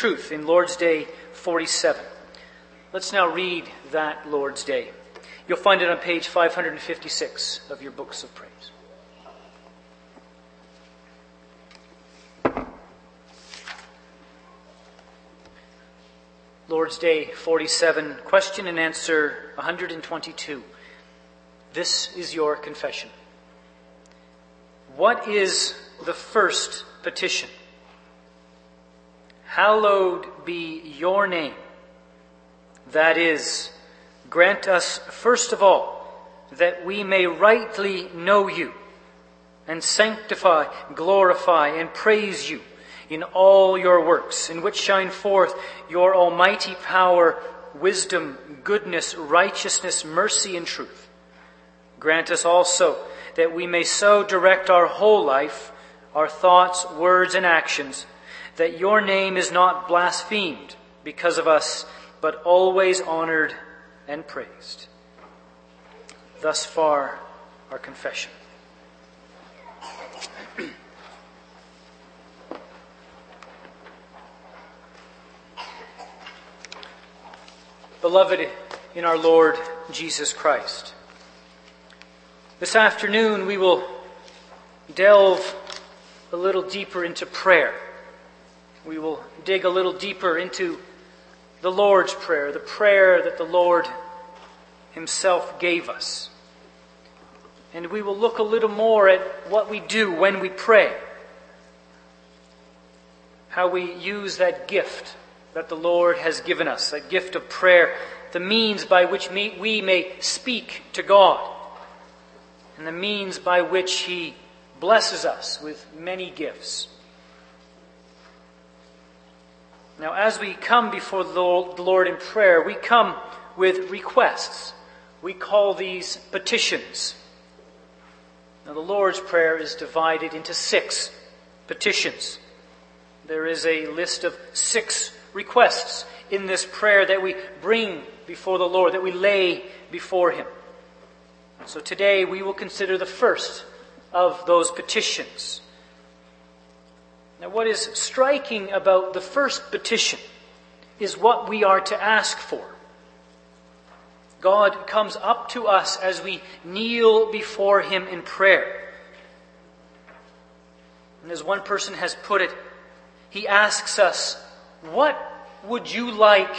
truth in Lord's Day 47. Let's now read that Lord's Day. You'll find it on page 556 of your books of praise. Lord's Day 47, question and answer 122. This is your confession. What is the first petition? Hallowed be your name. That is, grant us, first of all, that we may rightly know you and sanctify, glorify, and praise you in all your works, in which shine forth your almighty power, wisdom, goodness, righteousness, mercy, and truth. Grant us also that we may so direct our whole life, our thoughts, words, and actions, that your name is not blasphemed because of us, but always honored and praised. Thus far, our confession. Beloved in our Lord Jesus Christ, this afternoon we will delve a little deeper into prayer. We will dig a little deeper into the Lord's Prayer, the prayer that the Lord Himself gave us. And we will look a little more at what we do when we pray, how we use that gift that the Lord has given us, that gift of prayer, the means by which we may speak to God, and the means by which He blesses us with many gifts. Now, as we come before the Lord in prayer, we come with requests. We call these petitions. Now, the Lord's Prayer is divided into six petitions. There is a list of six requests in this prayer that we bring before the Lord, that we lay before Him. So today we will consider the first of those petitions. Now, what is striking about the first petition is what we are to ask for. God comes up to us as we kneel before Him in prayer. And as one person has put it, He asks us, what would you like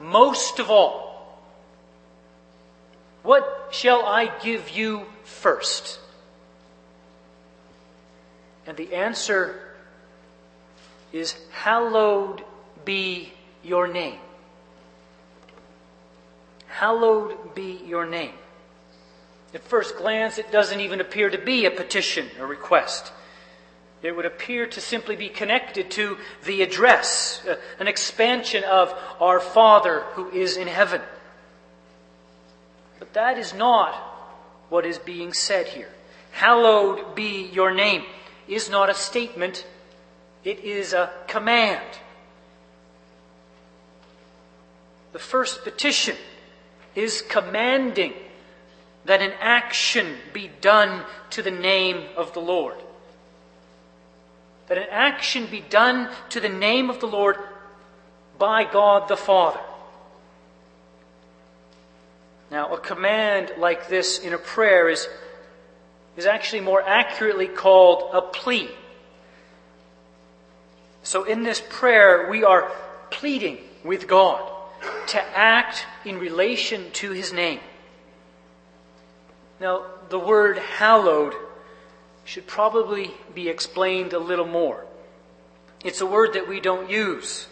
most of all? What shall I give you first? And the answer is, Hallowed be your name. Hallowed be your name. At first glance, it doesn't even appear to be a petition, a request. It would appear to simply be connected to the address, uh, an expansion of our Father who is in heaven. But that is not what is being said here. Hallowed be your name is not a statement, it is a command. The first petition is commanding that an action be done to the name of the Lord that an action be done to the name of the Lord by God the Father. Now, a command like this in a prayer is, is actually more accurately called a plea. So, in this prayer, we are pleading with God to act in relation to His name. Now, the word hallowed should probably be explained a little more. It's a word that we don't use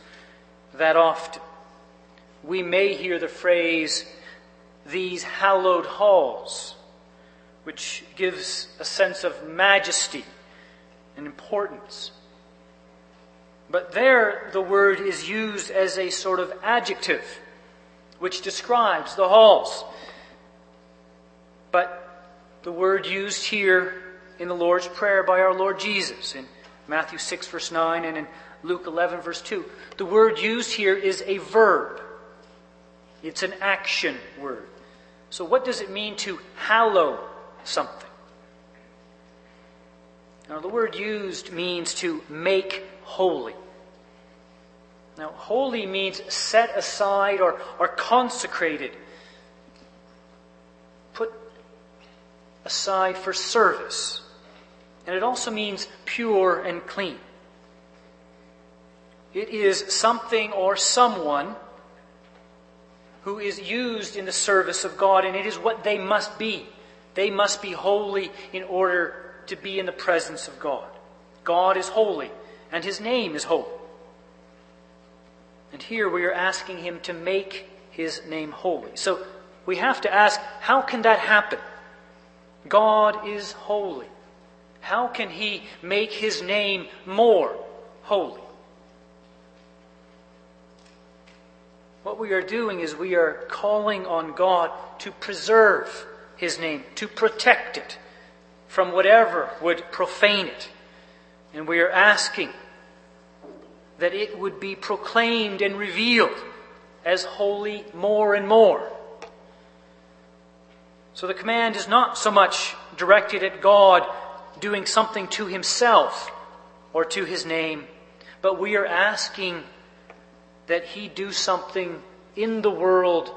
that often. We may hear the phrase, these hallowed halls, which gives a sense of majesty and importance. But there, the word is used as a sort of adjective, which describes the halls. But the word used here in the Lord's Prayer by our Lord Jesus in Matthew 6, verse 9, and in Luke 11, verse 2. The word used here is a verb, it's an action word. So, what does it mean to hallow something? Now, the word used means to make holy. Now, holy means set aside or, or consecrated, put aside for service. And it also means pure and clean. It is something or someone who is used in the service of God, and it is what they must be. They must be holy in order to be in the presence of God. God is holy, and his name is holy. And here we are asking him to make his name holy. So we have to ask, how can that happen? God is holy. How can he make his name more holy? What we are doing is we are calling on God to preserve his name, to protect it from whatever would profane it. And we are asking that it would be proclaimed and revealed as holy more and more. So the command is not so much directed at God doing something to himself or to his name, but we are asking that he do something in the world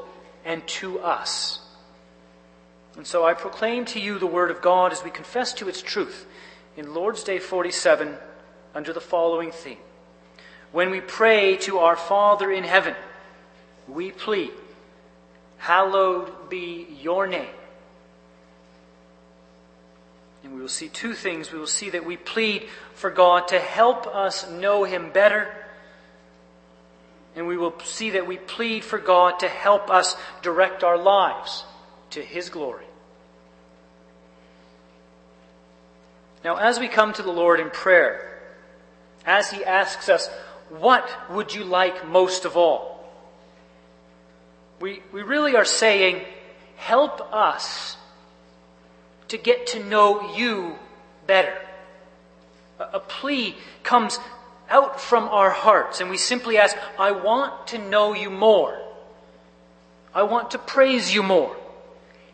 and to us. And so I proclaim to you the word of God as we confess to its truth in Lord's Day 47 under the following theme. When we pray to our Father in heaven, we plead, Hallowed be your name. And we will see two things. We will see that we plead for God to help us know Him better. And we will see that we plead for God to help us direct our lives to His glory. Now, as we come to the Lord in prayer, as He asks us, what would you like most of all? We, we really are saying, help us to get to know you better. A, a plea comes out from our hearts, and we simply ask, I want to know you more. I want to praise you more.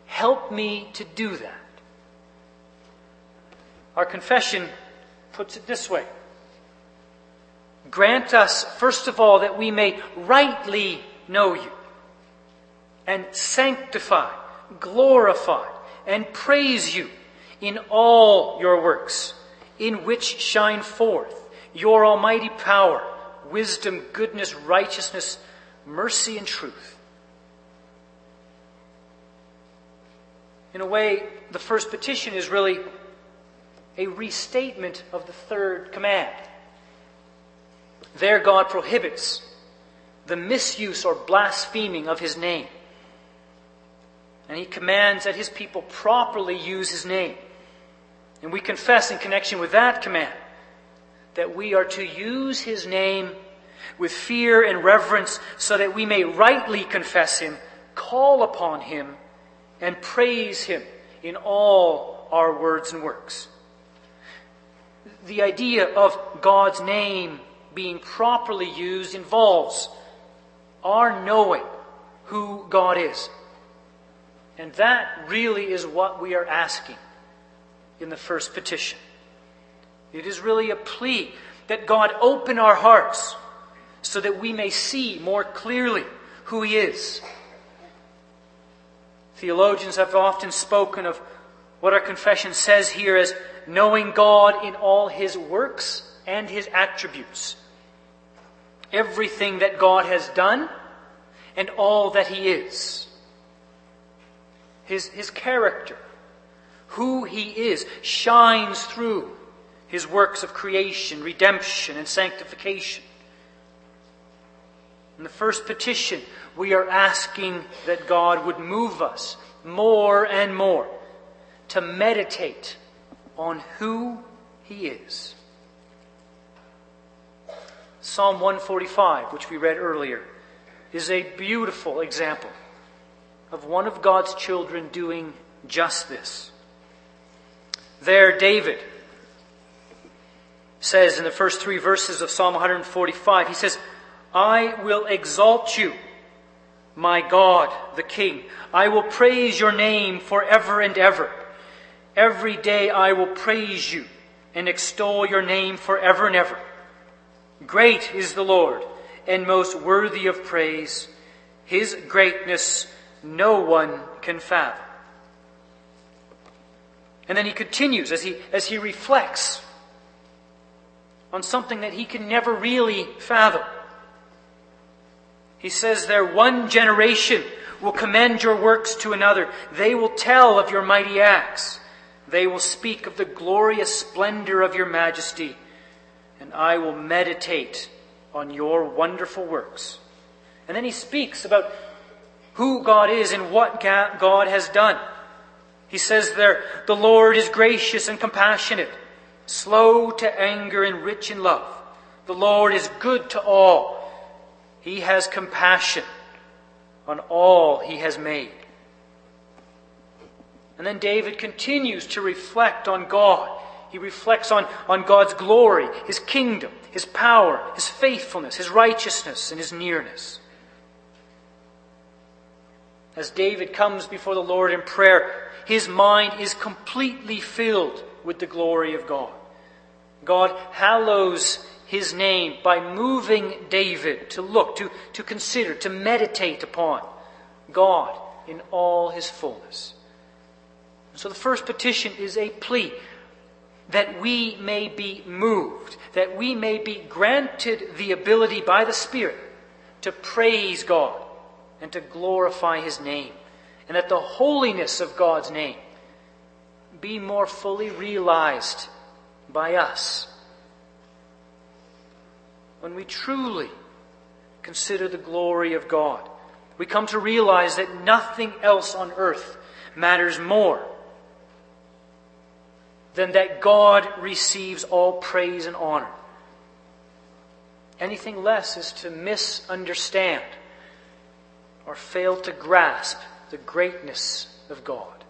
Help me to do that. Our confession puts it this way Grant us, first of all, that we may rightly know you and sanctify, glorify, and praise you in all your works, in which shine forth your almighty power, wisdom, goodness, righteousness, mercy, and truth. In a way, the first petition is really a restatement of the third command. There, God prohibits the misuse or blaspheming of His name. And He commands that His people properly use His name. And we confess in connection with that command that we are to use His name with fear and reverence so that we may rightly confess Him, call upon Him, and praise Him in all our words and works. The idea of God's name being properly used involves our knowing who God is. And that really is what we are asking in the first petition. It is really a plea that God open our hearts so that we may see more clearly who He is. Theologians have often spoken of what our confession says here as knowing God in all His works and His attributes. Everything that God has done and all that He is. His, his character, who He is, shines through His works of creation, redemption, and sanctification. In the first petition, we are asking that God would move us more and more to meditate on who He is. Psalm 145, which we read earlier, is a beautiful example of one of God's children doing just this. There, David says in the first three verses of Psalm 145, he says, I will exalt you, my God, the King. I will praise your name forever and ever. Every day I will praise you and extol your name forever and ever. Great is the Lord and most worthy of praise. His greatness no one can fathom. And then he continues as he, as he reflects on something that he can never really fathom. He says there, one generation will commend your works to another. They will tell of your mighty acts. They will speak of the glorious splendor of your majesty. And I will meditate on your wonderful works. And then he speaks about who God is and what God has done. He says there, the Lord is gracious and compassionate, slow to anger and rich in love. The Lord is good to all. He has compassion on all he has made. And then David continues to reflect on God. He reflects on, on God's glory, his kingdom, his power, his faithfulness, his righteousness, and his nearness. As David comes before the Lord in prayer, his mind is completely filled with the glory of God. God hallows his name by moving David to look, to, to consider, to meditate upon God in all his fullness. So the first petition is a plea that we may be moved, that we may be granted the ability by the Spirit to praise God and to glorify His name, and that the holiness of God's name be more fully realized by us. When we truly consider the glory of God, we come to realize that nothing else on earth matters more than that God receives all praise and honor. Anything less is to misunderstand or fail to grasp the greatness of God.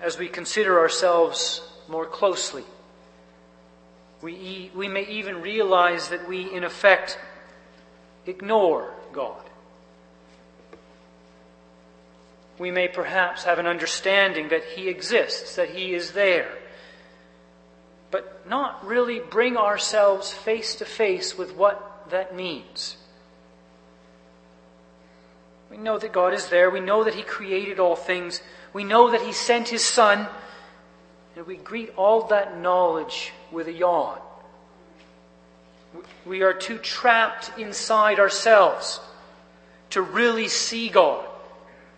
As we consider ourselves more closely, we, we may even realize that we, in effect, ignore God. We may perhaps have an understanding that He exists, that He is there, but not really bring ourselves face to face with what that means. We know that God is there. We know that He created all things. We know that He sent His Son. And we greet all that knowledge with a yawn. We are too trapped inside ourselves to really see God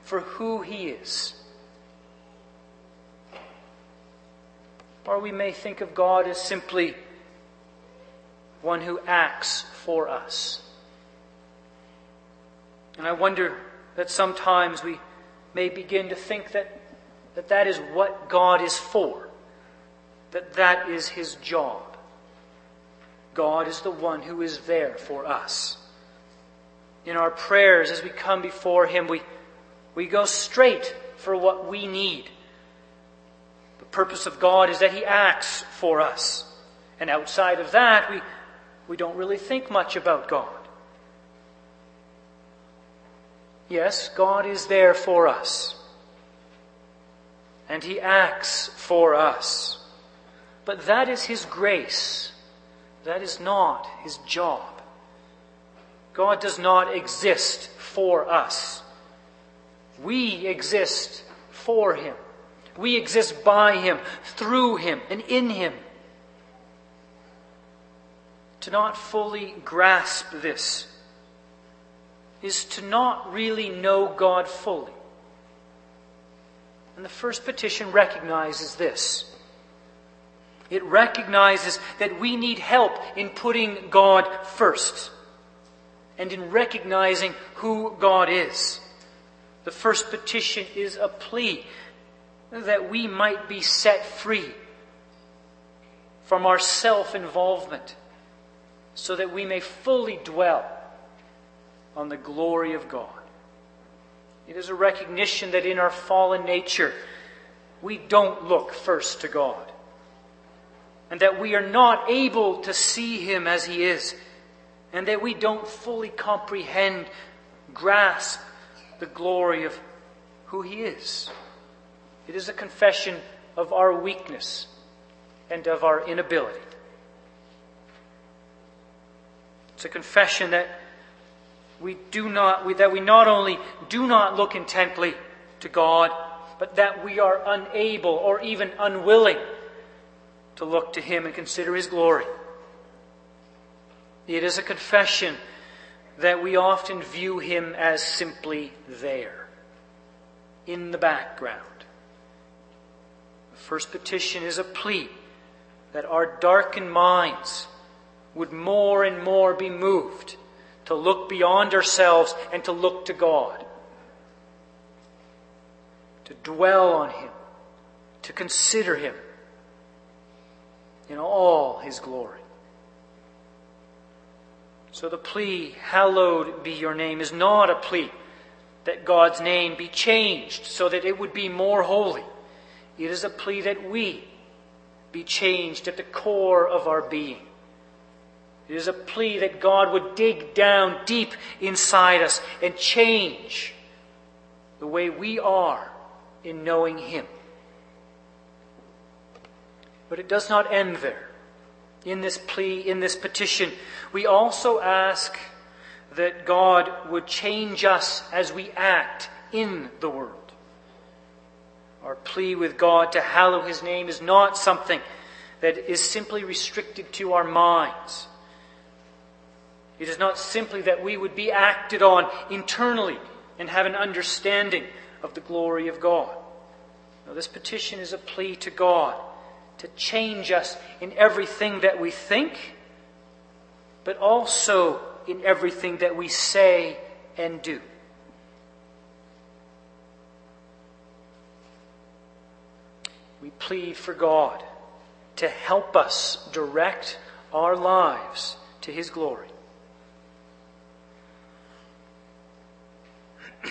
for who He is. Or we may think of God as simply one who acts for us. And I wonder that sometimes we may begin to think that that, that is what God is for, that that is His job. God is the one who is there for us. In our prayers, as we come before Him, we, we go straight for what we need. The purpose of God is that He acts for us. And outside of that, we, we don't really think much about God. Yes, God is there for us. And He acts for us. But that is His grace. That is not His job. God does not exist for us. We exist for Him. We exist by Him, through Him, and in Him. To not fully grasp this is to not really know God fully. And the first petition recognizes this. It recognizes that we need help in putting God first and in recognizing who God is. The first petition is a plea that we might be set free from our self involvement so that we may fully dwell on the glory of God. It is a recognition that in our fallen nature, we don't look first to God. And that we are not able to see Him as He is. And that we don't fully comprehend, grasp the glory of who He is. It is a confession of our weakness and of our inability. It's a confession that we do not, we, that we not only do not look intently to God, but that we are unable or even unwilling to look to Him and consider His glory. It is a confession that we often view Him as simply there, in the background. The first petition is a plea that our darkened minds would more and more be moved to look beyond ourselves and to look to God, to dwell on Him, to consider Him in all His glory. So the plea, hallowed be your name, is not a plea that God's name be changed so that it would be more holy. It is a plea that we be changed at the core of our being. It is a plea that God would dig down deep inside us and change the way we are in knowing Him. But it does not end there. In this plea, in this petition, we also ask that God would change us as we act in the world. Our plea with God to hallow His name is not something that is simply restricted to our minds. It is not simply that we would be acted on internally and have an understanding of the glory of God. No, this petition is a plea to God to change us in everything that we think, but also in everything that we say and do. We plead for God to help us direct our lives to His glory.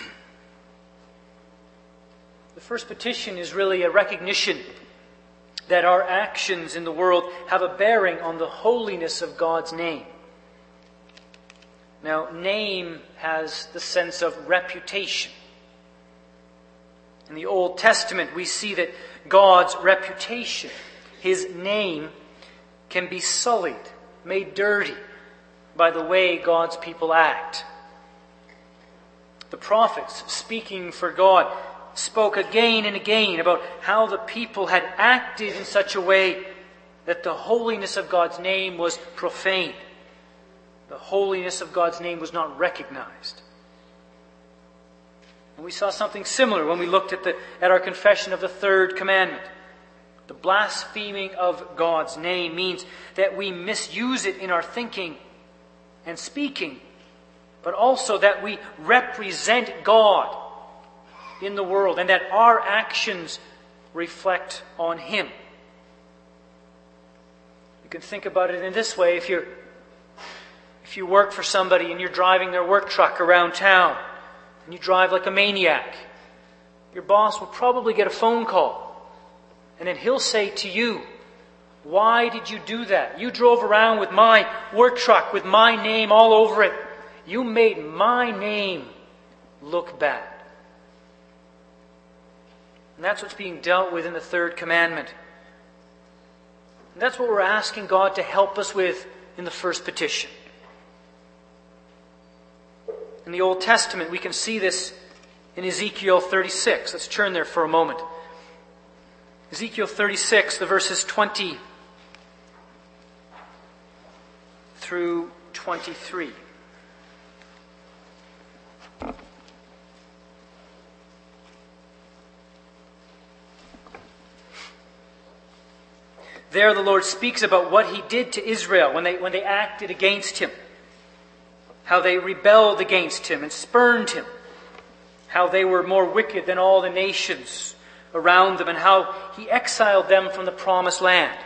The first petition is really a recognition that our actions in the world have a bearing on the holiness of God's name. Now, name has the sense of reputation. In the Old Testament, we see that God's reputation, His name, can be sullied, made dirty by the way God's people act. The prophets, speaking for God, spoke again and again about how the people had acted in such a way that the holiness of God's name was profaned. The holiness of God's name was not recognized. And we saw something similar when we looked at, the, at our confession of the third commandment. The blaspheming of God's name means that we misuse it in our thinking and speaking, but also that we represent God in the world and that our actions reflect on Him. You can think about it in this way if you're if you work for somebody and you're driving their work truck around town and you drive like a maniac, your boss will probably get a phone call. And then he'll say to you, Why did you do that? You drove around with my work truck with my name all over it. You made my name look bad. And that's what's being dealt with in the third commandment. And that's what we're asking God to help us with in the first petition. In the Old Testament, we can see this in Ezekiel 36. Let's turn there for a moment. Ezekiel 36, the verses 20 through 23. There, the Lord speaks about what He did to Israel when they, when they acted against Him, how they rebelled against Him and spurned Him, how they were more wicked than all the nations around them, and how He exiled them from the promised land.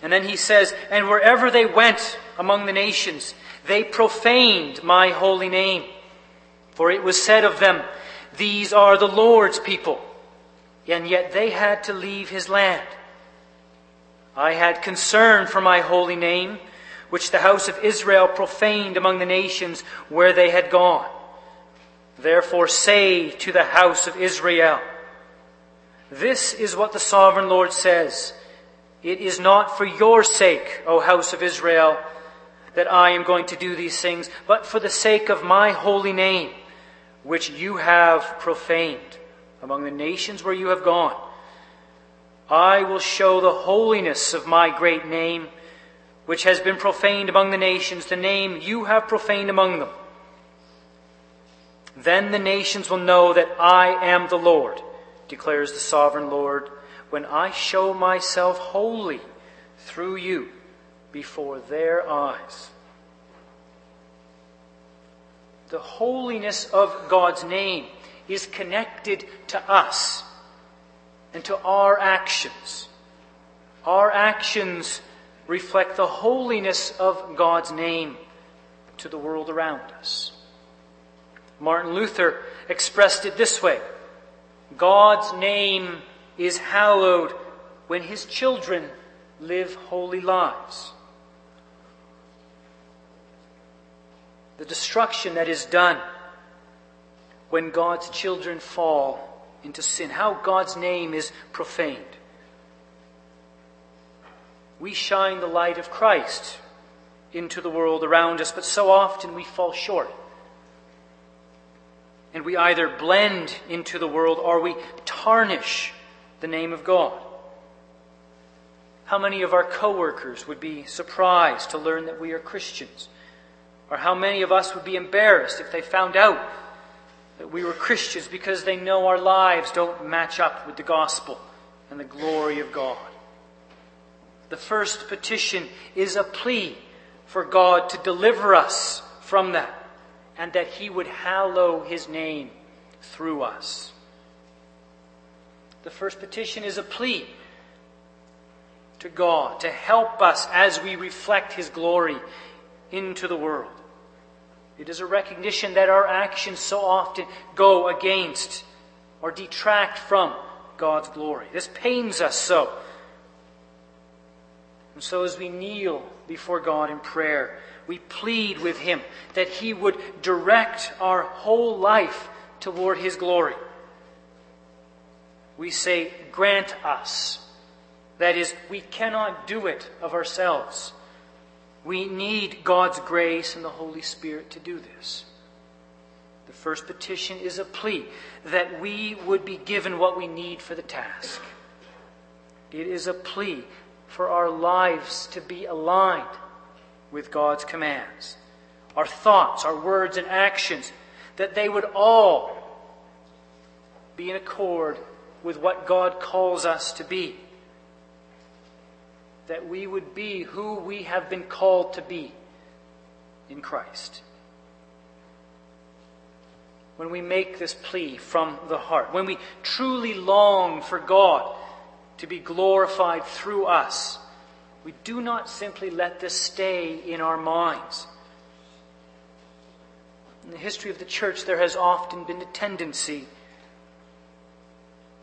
And then He says, And wherever they went among the nations, they profaned my holy name. For it was said of them, These are the Lord's people and yet they had to leave his land. I had concern for my holy name, which the house of Israel profaned among the nations where they had gone. Therefore say to the house of Israel, this is what the sovereign Lord says. It is not for your sake, O house of Israel, that I am going to do these things, but for the sake of my holy name, which you have profaned among the nations where you have gone. I will show the holiness of my great name, which has been profaned among the nations, the name you have profaned among them. Then the nations will know that I am the Lord, declares the sovereign Lord, when I show myself holy through you before their eyes. The holiness of God's name is connected to us and to our actions. Our actions reflect the holiness of God's name to the world around us. Martin Luther expressed it this way God's name is hallowed when his children live holy lives. The destruction that is done when God's children fall into sin, how God's name is profaned. We shine the light of Christ into the world around us, but so often we fall short. And we either blend into the world or we tarnish the name of God. How many of our coworkers would be surprised to learn that we are Christians? Or how many of us would be embarrassed if they found out that we were Christians because they know our lives don't match up with the gospel and the glory of God? The first petition is a plea for God to deliver us from that and that He would hallow His name through us. The first petition is a plea to God to help us as we reflect His glory into the world. It is a recognition that our actions so often go against or detract from God's glory. This pains us so. And so, as we kneel before God in prayer, we plead with Him that He would direct our whole life toward His glory. We say, Grant us. That is, we cannot do it of ourselves. We need God's grace and the Holy Spirit to do this. The first petition is a plea that we would be given what we need for the task. It is a plea for our lives to be aligned with God's commands. Our thoughts, our words, and actions, that they would all be in accord with what God calls us to be that we would be who we have been called to be in Christ. When we make this plea from the heart, when we truly long for God to be glorified through us, we do not simply let this stay in our minds. In the history of the church, there has often been a tendency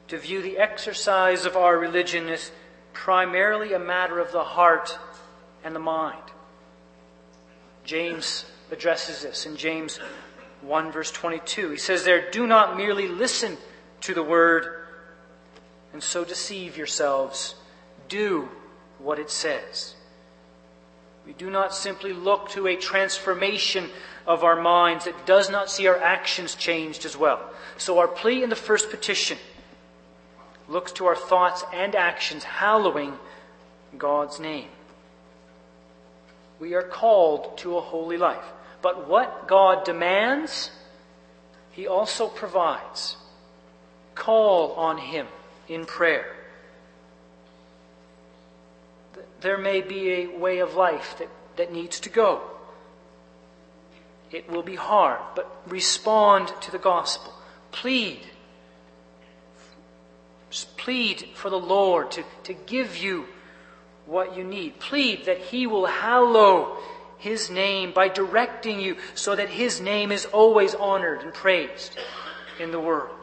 to view the exercise of our religion as primarily a matter of the heart and the mind. James addresses this in James 1 verse 22. He says there, do not merely listen to the word and so deceive yourselves. Do what it says. We do not simply look to a transformation of our minds that does not see our actions changed as well. So our plea in the first petition looks to our thoughts and actions hallowing God's name. We are called to a holy life. But what God demands, He also provides. Call on Him in prayer. There may be a way of life that, that needs to go. It will be hard, but respond to the gospel. Plead just plead for the Lord to, to give you what you need. Plead that He will hallow His name by directing you so that His name is always honored and praised in the world.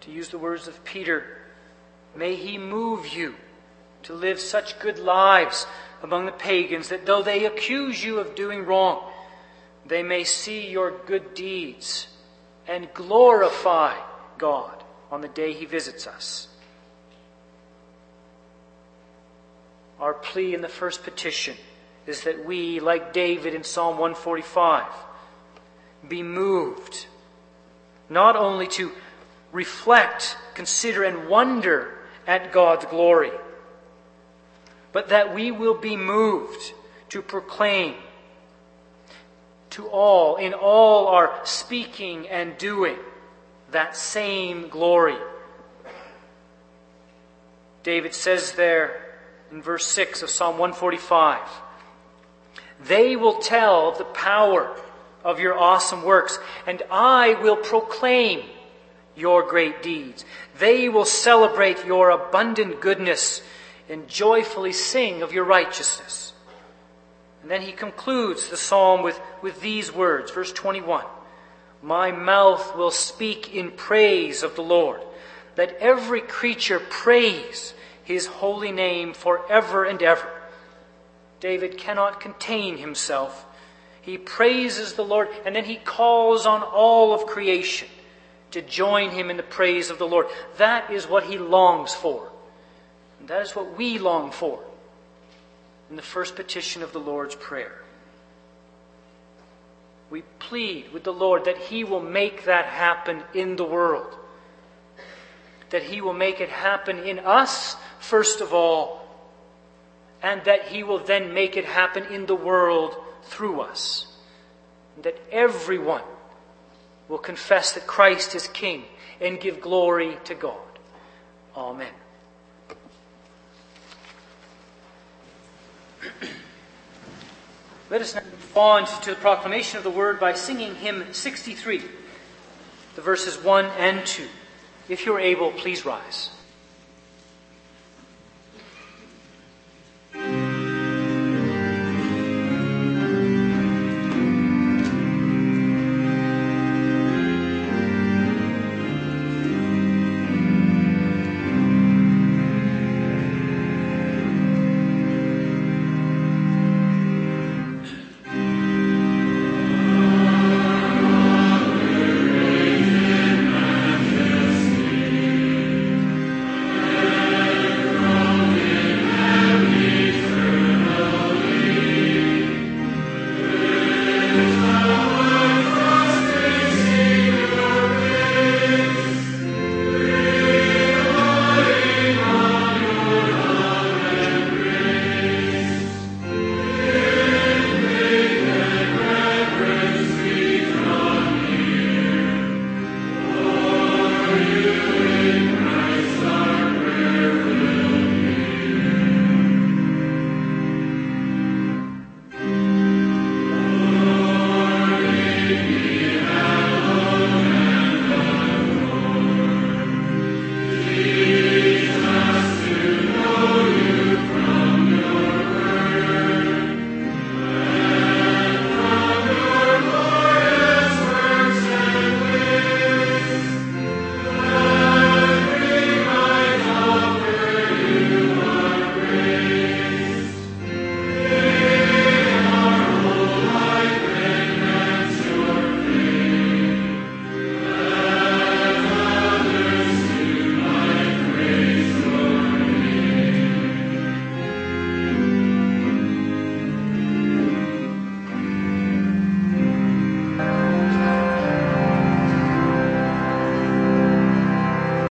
To use the words of Peter, may He move you to live such good lives among the pagans that though they accuse you of doing wrong, they may see your good deeds and glorify God on the day he visits us. Our plea in the first petition is that we, like David in Psalm 145, be moved not only to reflect, consider, and wonder at God's glory, but that we will be moved to proclaim to all, in all our speaking and doing, that same glory. David says there in verse 6 of Psalm 145 They will tell the power of your awesome works, and I will proclaim your great deeds. They will celebrate your abundant goodness and joyfully sing of your righteousness. And then he concludes the psalm with, with these words, verse 21. My mouth will speak in praise of the Lord. Let every creature praise his holy name forever and ever. David cannot contain himself. He praises the Lord and then he calls on all of creation to join him in the praise of the Lord. That is what he longs for. And that is what we long for in the first petition of the Lord's Prayer. We plead with the Lord that He will make that happen in the world. That He will make it happen in us, first of all, and that He will then make it happen in the world through us. And that everyone will confess that Christ is King and give glory to God. Amen. Let us now respond to the proclamation of the word by singing hymn 63, the verses 1 and 2. If you're able, please rise.